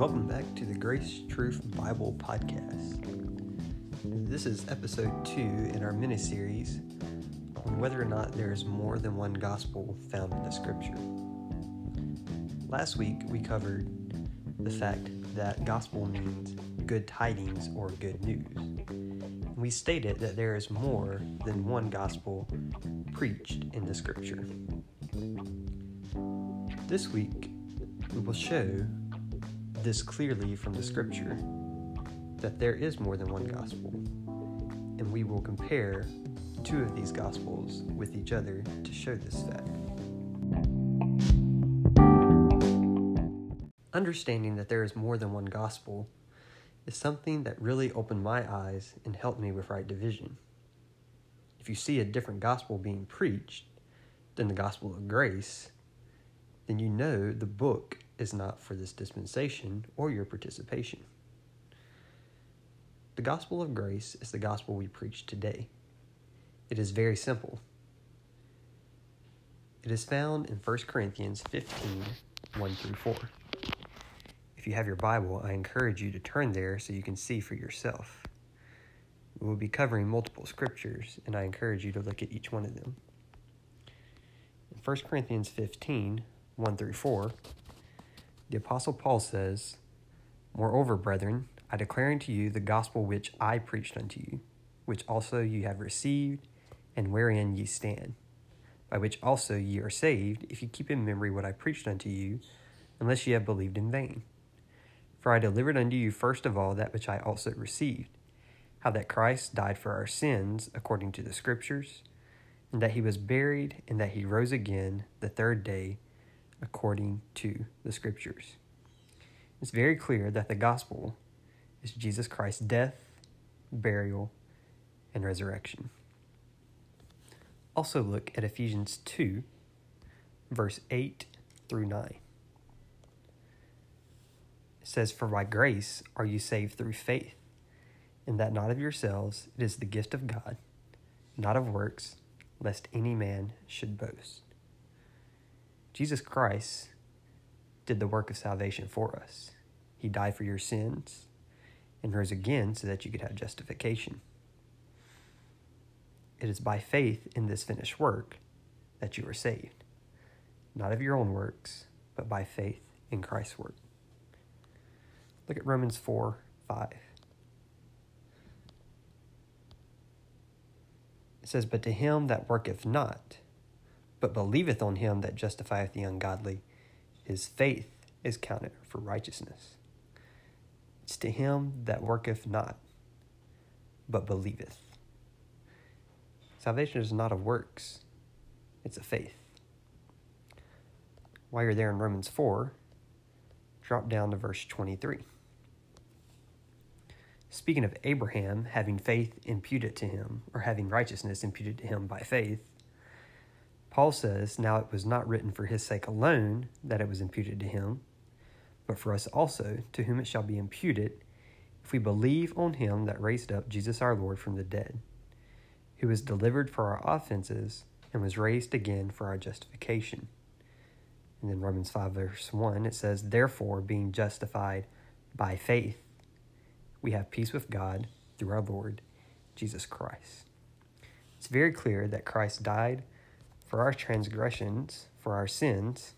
Welcome back to the Grace Truth Bible Podcast. This is episode two in our mini series on whether or not there is more than one gospel found in the scripture. Last week we covered the fact that gospel means good tidings or good news. We stated that there is more than one gospel preached in the scripture. This week we will show this clearly from the scripture that there is more than one gospel, and we will compare two of these gospels with each other to show this fact. Understanding that there is more than one gospel is something that really opened my eyes and helped me with right division. If you see a different gospel being preached than the gospel of grace, then you know the book is not for this dispensation or your participation. The gospel of grace is the gospel we preach today. It is very simple. It is found in 1 Corinthians 15 1 through 4. If you have your Bible, I encourage you to turn there so you can see for yourself. We will be covering multiple scriptures, and I encourage you to look at each one of them. In 1 Corinthians 15 1 through 4, the Apostle Paul says, Moreover, brethren, I declare unto you the gospel which I preached unto you, which also ye have received, and wherein ye stand, by which also ye are saved, if ye keep in memory what I preached unto you, unless ye have believed in vain. For I delivered unto you first of all that which I also received, how that Christ died for our sins according to the Scriptures, and that he was buried, and that he rose again the third day according to the Scriptures. It's very clear that the gospel is Jesus Christ's death, burial, and resurrection. Also, look at Ephesians 2, verse 8 through 9. It says, For by grace are you saved through faith, and that not of yourselves, it is the gift of God, not of works, lest any man should boast. Jesus Christ did the work of salvation for us. He died for your sins and rose again so that you could have justification. It is by faith in this finished work that you are saved, not of your own works, but by faith in Christ's work. Look at Romans 4 5. It says, But to him that worketh not, but believeth on him that justifieth the ungodly, his faith is counted for righteousness. It's to him that worketh not, but believeth. Salvation is not of works, it's a faith. While you're there in Romans 4, drop down to verse 23. Speaking of Abraham having faith imputed to him, or having righteousness imputed to him by faith, Paul says, Now it was not written for his sake alone that it was imputed to him, but for us also, to whom it shall be imputed, if we believe on him that raised up Jesus our Lord from the dead, who was delivered for our offenses and was raised again for our justification. And then Romans 5, verse 1, it says, Therefore, being justified by faith, we have peace with God through our Lord Jesus Christ. It's very clear that Christ died for our transgressions, for our sins,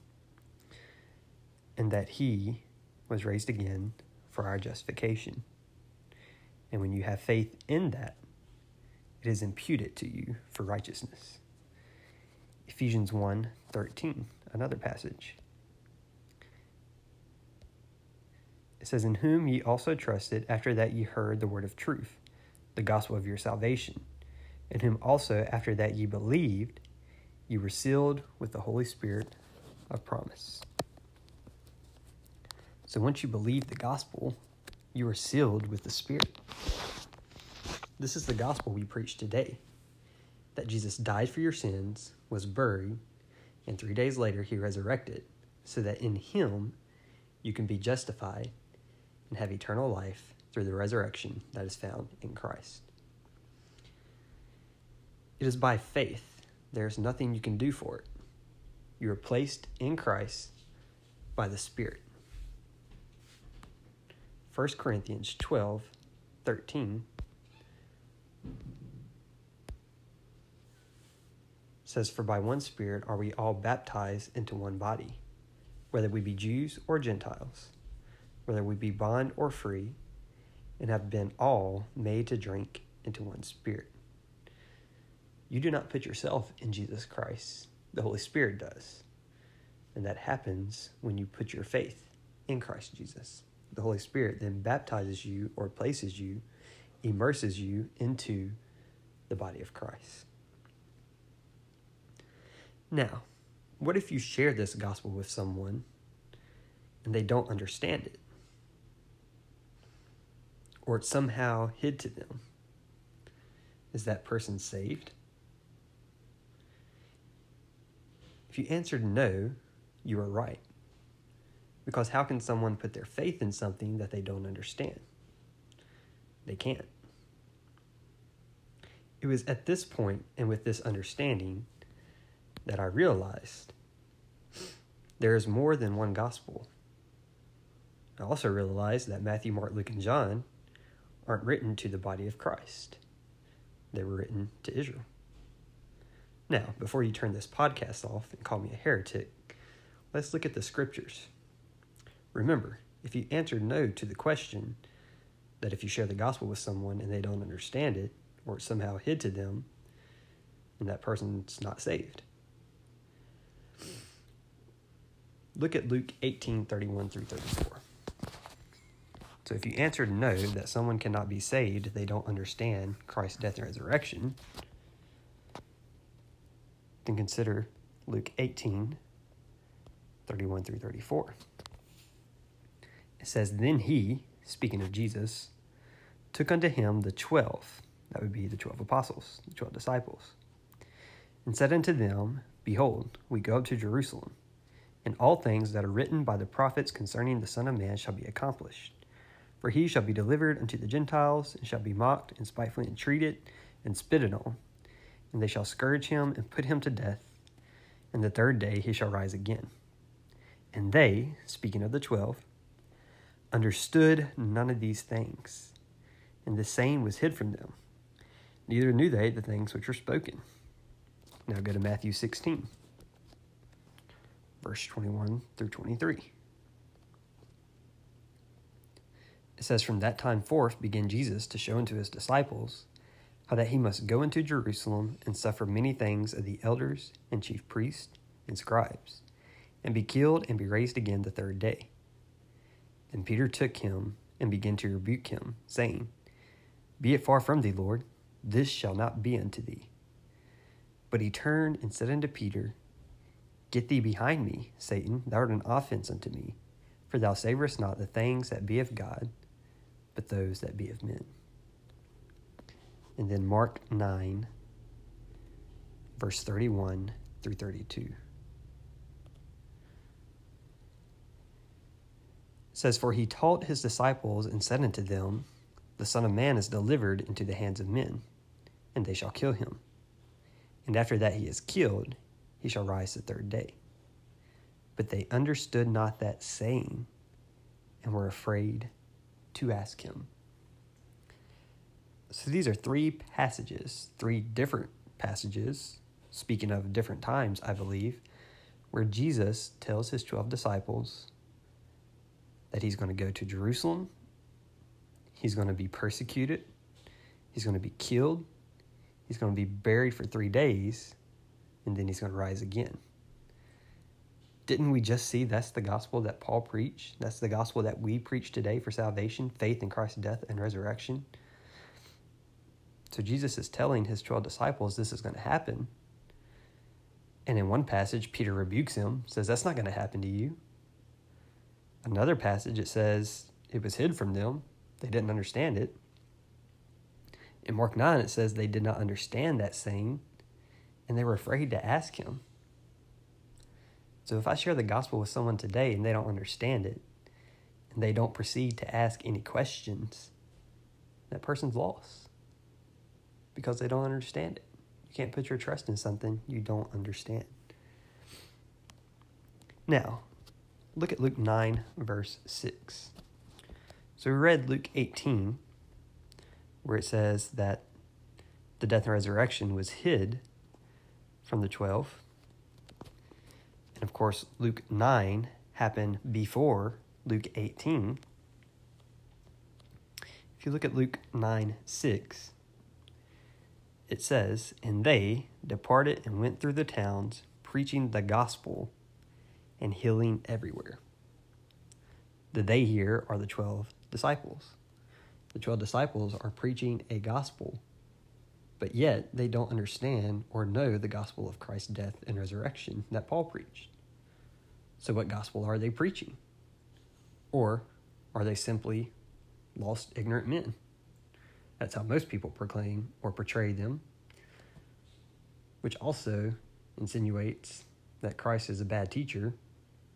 and that he was raised again for our justification. And when you have faith in that, it is imputed to you for righteousness. Ephesians 1 13, another passage. It says, In whom ye also trusted after that ye heard the word of truth, the gospel of your salvation, in whom also after that ye believed, you were sealed with the Holy Spirit of promise. So once you believe the gospel, you are sealed with the Spirit. This is the gospel we preach today that Jesus died for your sins, was buried, and three days later he resurrected, so that in him you can be justified and have eternal life through the resurrection that is found in Christ. It is by faith there's nothing you can do for it. You are placed in Christ by the Spirit. 1 Corinthians 12 13 says, For by one Spirit are we all baptized into one body, whether we be Jews or Gentiles, whether we be bond or free, and have been all made to drink into one Spirit. You do not put yourself in Jesus Christ, the Holy Spirit does. And that happens when you put your faith in Christ Jesus. The Holy Spirit then baptizes you or places you, immerses you into the body of Christ. Now, what if you share this gospel with someone and they don't understand it? Or it's somehow hid to them? Is that person saved? If you answered no, you are right. Because how can someone put their faith in something that they don't understand? They can't. It was at this point and with this understanding that I realized there is more than one gospel. I also realized that Matthew, Mark, Luke, and John aren't written to the body of Christ, they were written to Israel. Now, before you turn this podcast off and call me a heretic, let's look at the scriptures. Remember, if you answer no to the question that if you share the gospel with someone and they don't understand it, or it's somehow hid to them, and that person's not saved. Look at Luke 18 31 through 34. So if you answered no, that someone cannot be saved, they don't understand Christ's death and resurrection, then consider Luke 18 31 through 34. It says, Then he, speaking of Jesus, took unto him the twelve, that would be the twelve apostles, the twelve disciples, and said unto them, Behold, we go up to Jerusalem and all things that are written by the prophets concerning the Son of Man shall be accomplished. For he shall be delivered unto the Gentiles, and shall be mocked, and spitefully entreated, and spitted on. And they shall scourge him, and put him to death. And the third day he shall rise again. And they, speaking of the twelve, understood none of these things. And the saying was hid from them. Neither knew they the things which were spoken. Now go to Matthew 16 verse 21 through 23. It says, From that time forth began Jesus to show unto his disciples how that he must go into Jerusalem and suffer many things of the elders and chief priests and scribes, and be killed and be raised again the third day. Then Peter took him and began to rebuke him, saying, Be it far from thee, Lord, this shall not be unto thee. But he turned and said unto Peter, Get thee behind me, Satan, thou art an offense unto me, for thou savorest not the things that be of God, but those that be of men. And then Mark 9, verse 31 through 32. says, For he taught his disciples and said unto them, The Son of Man is delivered into the hands of men, and they shall kill him. And after that he is killed, he shall rise the third day. But they understood not that saying, and were afraid to ask him. So these are three passages, three different passages, speaking of different times, I believe, where Jesus tells his 12 disciples that he's going to go to Jerusalem, he's going to be persecuted, he's going to be killed, he's going to be buried for three days, and then he's going to rise again. Didn't we just see that's the gospel that Paul preached? That's the gospel that we preach today for salvation, faith in Christ's death and resurrection. So Jesus is telling his 12 disciples this is going to happen. And in one passage, Peter rebukes him, says, That's not going to happen to you. Another passage, it says, It was hid from them. They didn't understand it. In Mark 9, it says they did not understand that saying and they were afraid to ask him. So if I share the gospel with someone today and they don't understand it, and they don't proceed to ask any questions, that person's lost because they don't understand it. You can't put your trust in something you don't understand. Now, look at Luke 9, verse 6. So we read Luke 18, where it says that the death and resurrection was hid from the 12. And of course, Luke 9 happened before Luke 18. If you look at Luke 9 6, it says, And they departed and went through the towns, preaching the gospel and healing everywhere. The they here are the 12 disciples. The 12 disciples are preaching a gospel but yet they don't understand or know the gospel of Christ's death and resurrection that Paul preached. So, what gospel are they preaching? Or are they simply lost, ignorant men? That's how most people proclaim or portray them, which also insinuates that Christ is a bad teacher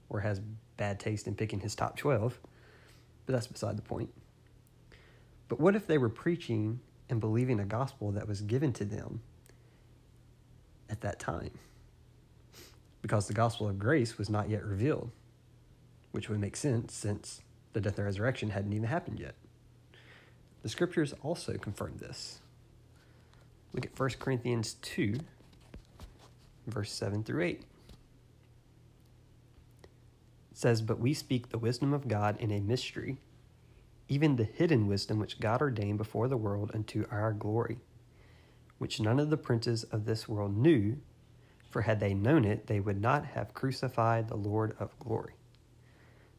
or has bad taste in picking his top 12, but that's beside the point. But what if they were preaching and believing a gospel that was given to them at that time. Because the gospel of grace was not yet revealed, which would make sense since the death and resurrection hadn't even happened yet. The scriptures also confirm this. Look at 1 Corinthians 2, verse 7 through 8. It says, But we speak the wisdom of God in a mystery even the hidden wisdom which God ordained before the world unto our glory, which none of the princes of this world knew, for had they known it, they would not have crucified the Lord of glory.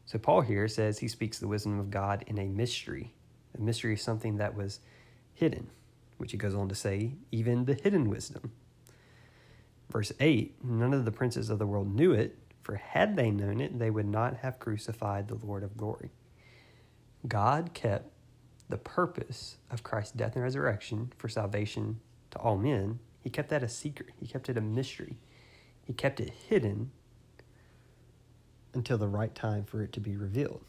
So Paul here says he speaks the wisdom of God in a mystery. A mystery is something that was hidden, which he goes on to say, even the hidden wisdom. Verse 8 None of the princes of the world knew it, for had they known it, they would not have crucified the Lord of glory. God kept the purpose of Christ's death and resurrection for salvation to all men. He kept that a secret, He kept it a mystery. He kept it hidden until the right time for it to be revealed.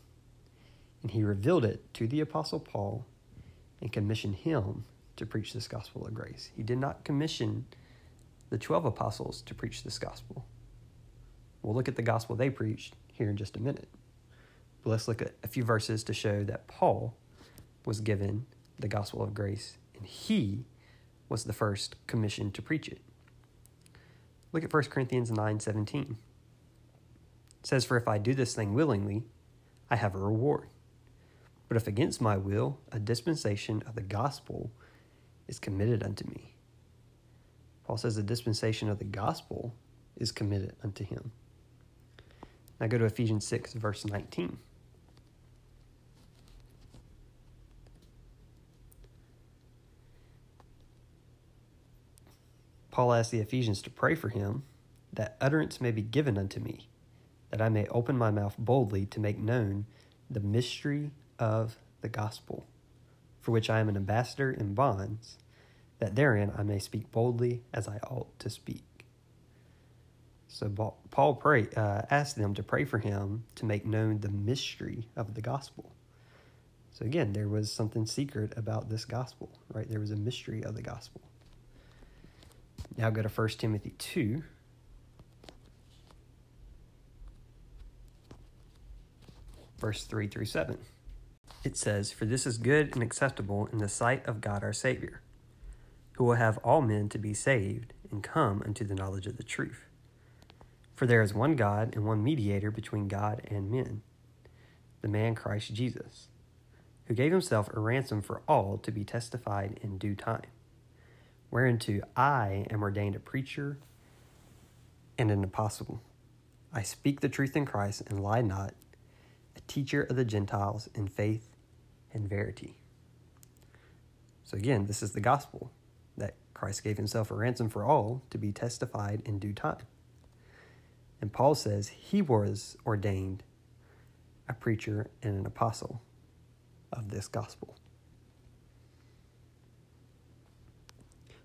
And He revealed it to the Apostle Paul and commissioned him to preach this gospel of grace. He did not commission the 12 apostles to preach this gospel. We'll look at the gospel they preached here in just a minute. But let's look at a few verses to show that Paul was given the gospel of grace and he was the first commissioned to preach it. Look at 1 Corinthians 9:17. It says, For if I do this thing willingly, I have a reward. But if against my will, a dispensation of the gospel is committed unto me. Paul says the dispensation of the gospel is committed unto him. Now go to Ephesians 6, verse 19. Paul asks the Ephesians to pray for him, that utterance may be given unto me, that I may open my mouth boldly to make known the mystery of the gospel, for which I am an ambassador in bonds, that therein I may speak boldly as I ought to speak. So Paul pray, uh, asked them to pray for him to make known the mystery of the gospel. So again, there was something secret about this gospel, right? There was a mystery of the gospel. Now go to 1 Timothy 2. Verse 3 through 7. It says, For this is good and acceptable in the sight of God our Savior, who will have all men to be saved and come unto the knowledge of the truth. For there is one God and one mediator between God and men, the man Christ Jesus, who gave himself a ransom for all to be testified in due time whereunto I am ordained a preacher and an apostle. I speak the truth in Christ and lie not, a teacher of the Gentiles in faith and verity. So, again, this is the gospel that Christ gave himself a ransom for all to be testified in due time. And Paul says he was ordained a preacher and an apostle of this gospel.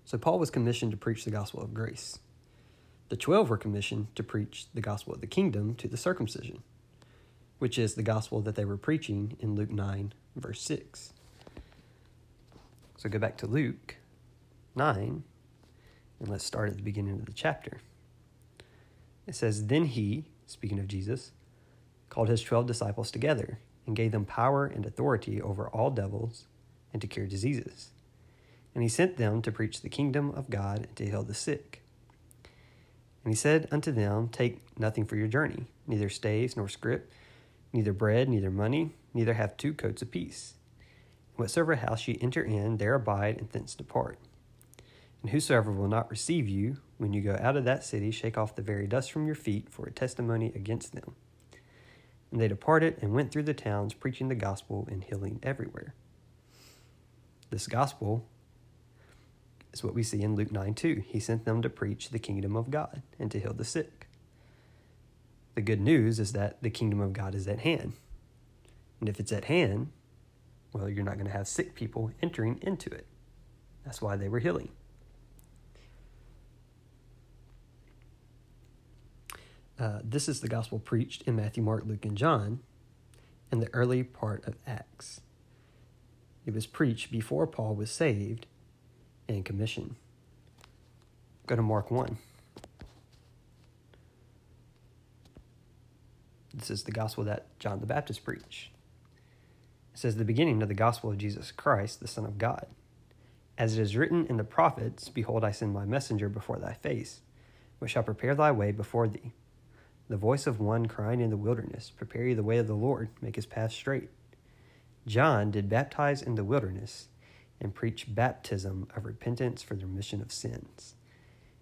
So Paul was commissioned to preach the gospel of grace. The twelve were commissioned to preach the gospel of the kingdom to the circumcision, which is the gospel that they were preaching in Luke 9, verse 6. So go back to Luke 9, and let's start at the beginning of the chapter. It says, Then he, speaking of Jesus, called his twelve disciples together, and gave them power and authority over all devils and to cure diseases. And he sent them to preach the kingdom of God and to heal the sick. And he said unto them, Take nothing for your journey, neither staves nor scrip, neither bread, neither money, neither have two coats apiece. And whatsoever house ye enter in, there abide, and thence depart. And whosoever will not receive you, when you go out of that city, shake off the very dust from your feet for a testimony against them. And they departed and went through the towns, preaching the gospel and healing everywhere. This gospel is what we see in Luke 9 2. He sent them to preach the kingdom of God and to heal the sick. The good news is that the kingdom of God is at hand. And if it's at hand, well, you're not going to have sick people entering into it. That's why they were healing. Uh, this is the gospel preached in Matthew, Mark, Luke, and John in the early part of Acts. It was preached before Paul was saved and commissioned. Go to Mark 1. This is the gospel that John the Baptist preached. Says, The beginning of the gospel of Jesus Christ, the Son of God. As it is written in the prophets, Behold, I send my messenger before thy face, which shall prepare thy way before thee the voice of one crying in the wilderness, Prepare ye the way of the Lord, make his path straight. John did baptize in the wilderness and preach baptism of repentance for the remission of sins.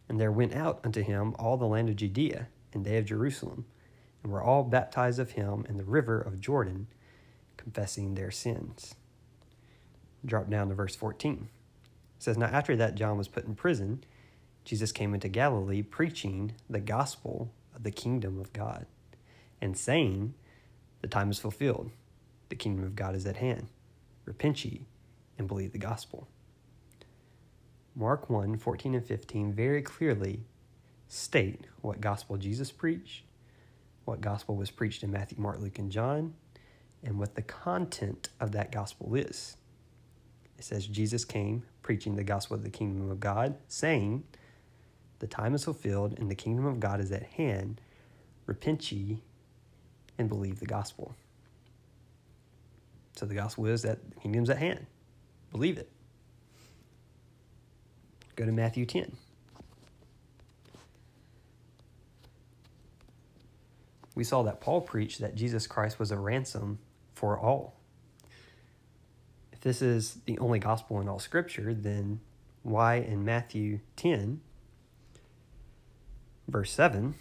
And there went out unto him all the land of Judea and they of Jerusalem, and were all baptized of him in the river of Jordan, confessing their sins. Drop down to verse 14. It says, Now after that John was put in prison, Jesus came into Galilee preaching the gospel of the kingdom of God, and saying, The time is fulfilled, the kingdom of God is at hand. Repent ye and believe the gospel. Mark 1 14 and 15 very clearly state what gospel Jesus preached, what gospel was preached in Matthew, Mark, Luke, and John, and what the content of that gospel is. It says, Jesus came preaching the gospel of the kingdom of God, saying, the time is fulfilled, and the kingdom of God is at hand. Repent ye and believe the gospel. So the gospel is that the kingdom's at hand. Believe it. Go to Matthew 10. We saw that Paul preached that Jesus Christ was a ransom for all. If this is the only gospel in all scripture, then why in Matthew 10 verse 7,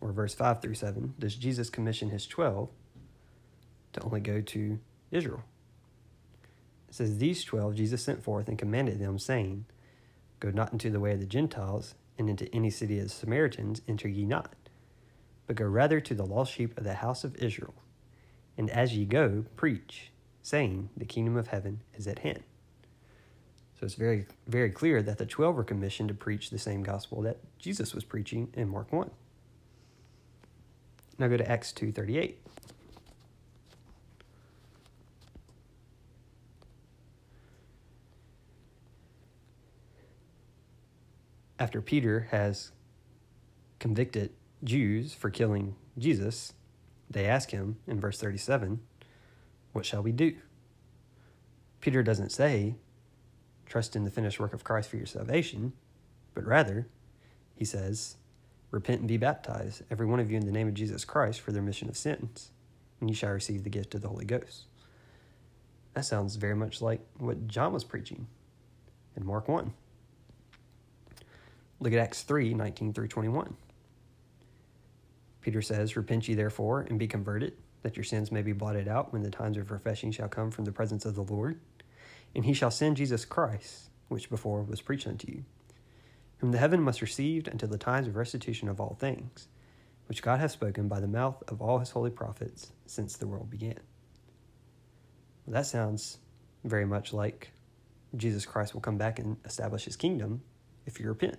or verse 5 through 7, does Jesus commission his 12 to only go to Israel? It says, These 12 Jesus sent forth and commanded them, saying, Go not into the way of the Gentiles, and into any city of the Samaritans enter ye not, but go rather to the lost sheep of the house of Israel. And as ye go, preach, saying, The kingdom of heaven is at hand. So it's very, very clear that the 12 were commissioned to preach the same gospel that Jesus was preaching in Mark 1. Now go to Acts 2.38. After Peter has convicted Jews for killing Jesus, they ask him in verse 37, What shall we do? Peter doesn't say, trust in the finished work of Christ for your salvation, but rather, he says, repent and be baptized, every one of you in the name of Jesus Christ for the remission of sins, and you shall receive the gift of the Holy Ghost. That sounds very much like what John was preaching in Mark 1. Look at Acts 3 19 through 21. Peter says, Repent ye therefore and be converted, that your sins may be blotted out when the times of refreshing shall come from the presence of the Lord and he shall send Jesus Christ, which before was preached unto you, whom the heaven must receive until the times of restitution of all things, which God hath spoken by the mouth of all his holy prophets since the world began. Well, that sounds very much like Jesus Christ will come back and establish his kingdom if you repent.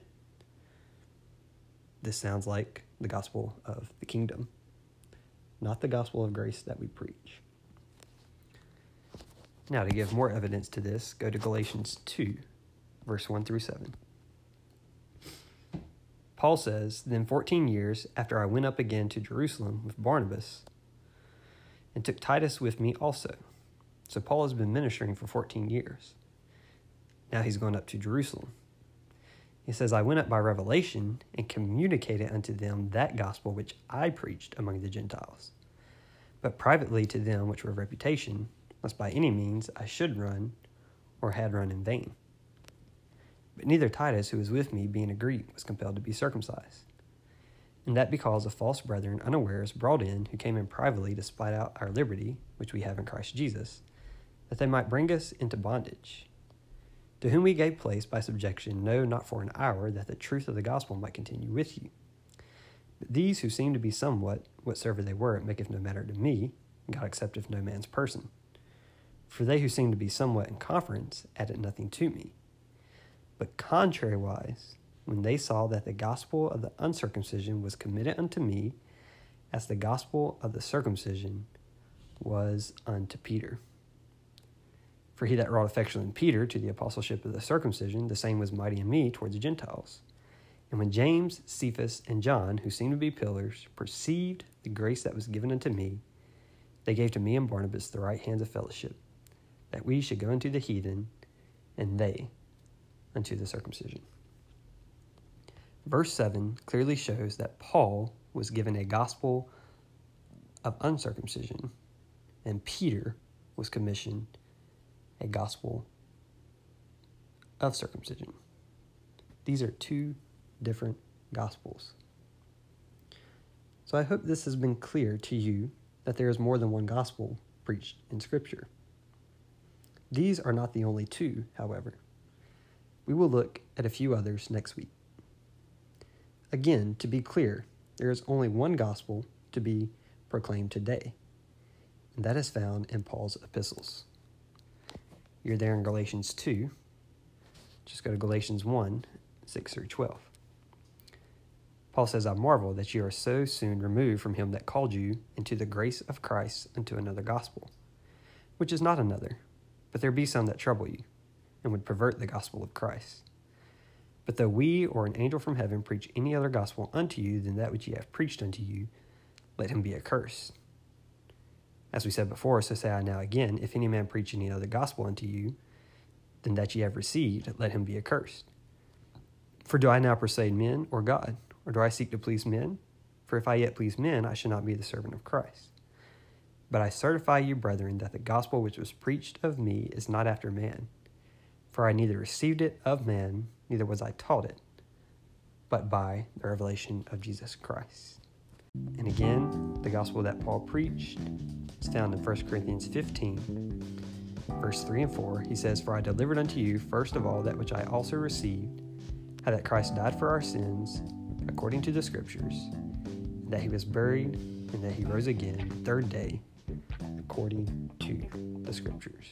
This sounds like the gospel of the kingdom, not the gospel of grace that we preach. Now, to give more evidence to this, go to Galatians 2, verse 1 through 7. Paul says, Then 14 years after I went up again to Jerusalem with Barnabas, and took Titus with me also. So Paul has been ministering for 14 years. Now he's going up to Jerusalem. He says, I went up by revelation and communicated unto them that gospel which I preached among the Gentiles, but privately to them which were of reputation, lest by any means I should run or had run in vain. But neither Titus, who was with me, being a Greek, was compelled to be circumcised. And that because of false brethren unawares brought in, who came in privately to spite out our liberty, which we have in Christ Jesus, that they might bring us into bondage to whom we gave place by subjection, no, not for an hour, that the truth of the gospel might continue with you. But these who seem to be somewhat, whatsoever they were, it maketh no matter to me, God accepteth no man's person. For they who seem to be somewhat in conference added nothing to me. But contrariwise, when they saw that the gospel of the uncircumcision was committed unto me, as the gospel of the circumcision was unto Peter. For he that wrought affection in Peter to the apostleship of the circumcision, the same was mighty in me toward the Gentiles. And when James, Cephas, and John, who seemed to be pillars, perceived the grace that was given unto me, they gave to me and Barnabas the right hands of fellowship, that we should go unto the heathen, and they unto the circumcision. Verse 7 clearly shows that Paul was given a gospel of uncircumcision, and Peter was commissioned a gospel of circumcision. These are two different gospels. So I hope this has been clear to you that there is more than one gospel preached in Scripture. These are not the only two, however. We will look at a few others next week. Again, to be clear, there is only one gospel to be proclaimed today, and that is found in Paul's epistles. You're there in Galatians 2. Just go to Galatians 1 6 through 12. Paul says, I marvel that you are so soon removed from him that called you into the grace of Christ unto another gospel, which is not another, but there be some that trouble you, and would pervert the gospel of Christ. But though we or an angel from heaven preach any other gospel unto you than that which ye have preached unto you, let him be accursed. As we said before, so say I now again, if any man preach any other gospel unto you than that ye have received, let him be accursed. For do I now persuade men or God? Or do I seek to please men? For if I yet please men, I should not be the servant of Christ. But I certify you, brethren, that the gospel which was preached of me is not after man. For I neither received it of man, neither was I taught it, but by the revelation of Jesus Christ. And again, the gospel that Paul preached is found in 1 Corinthians 15, verse 3 and 4. He says, For I delivered unto you first of all that which I also received, how that Christ died for our sins, according to the Scriptures, that he was buried, and that he rose again the third day, according to the Scriptures.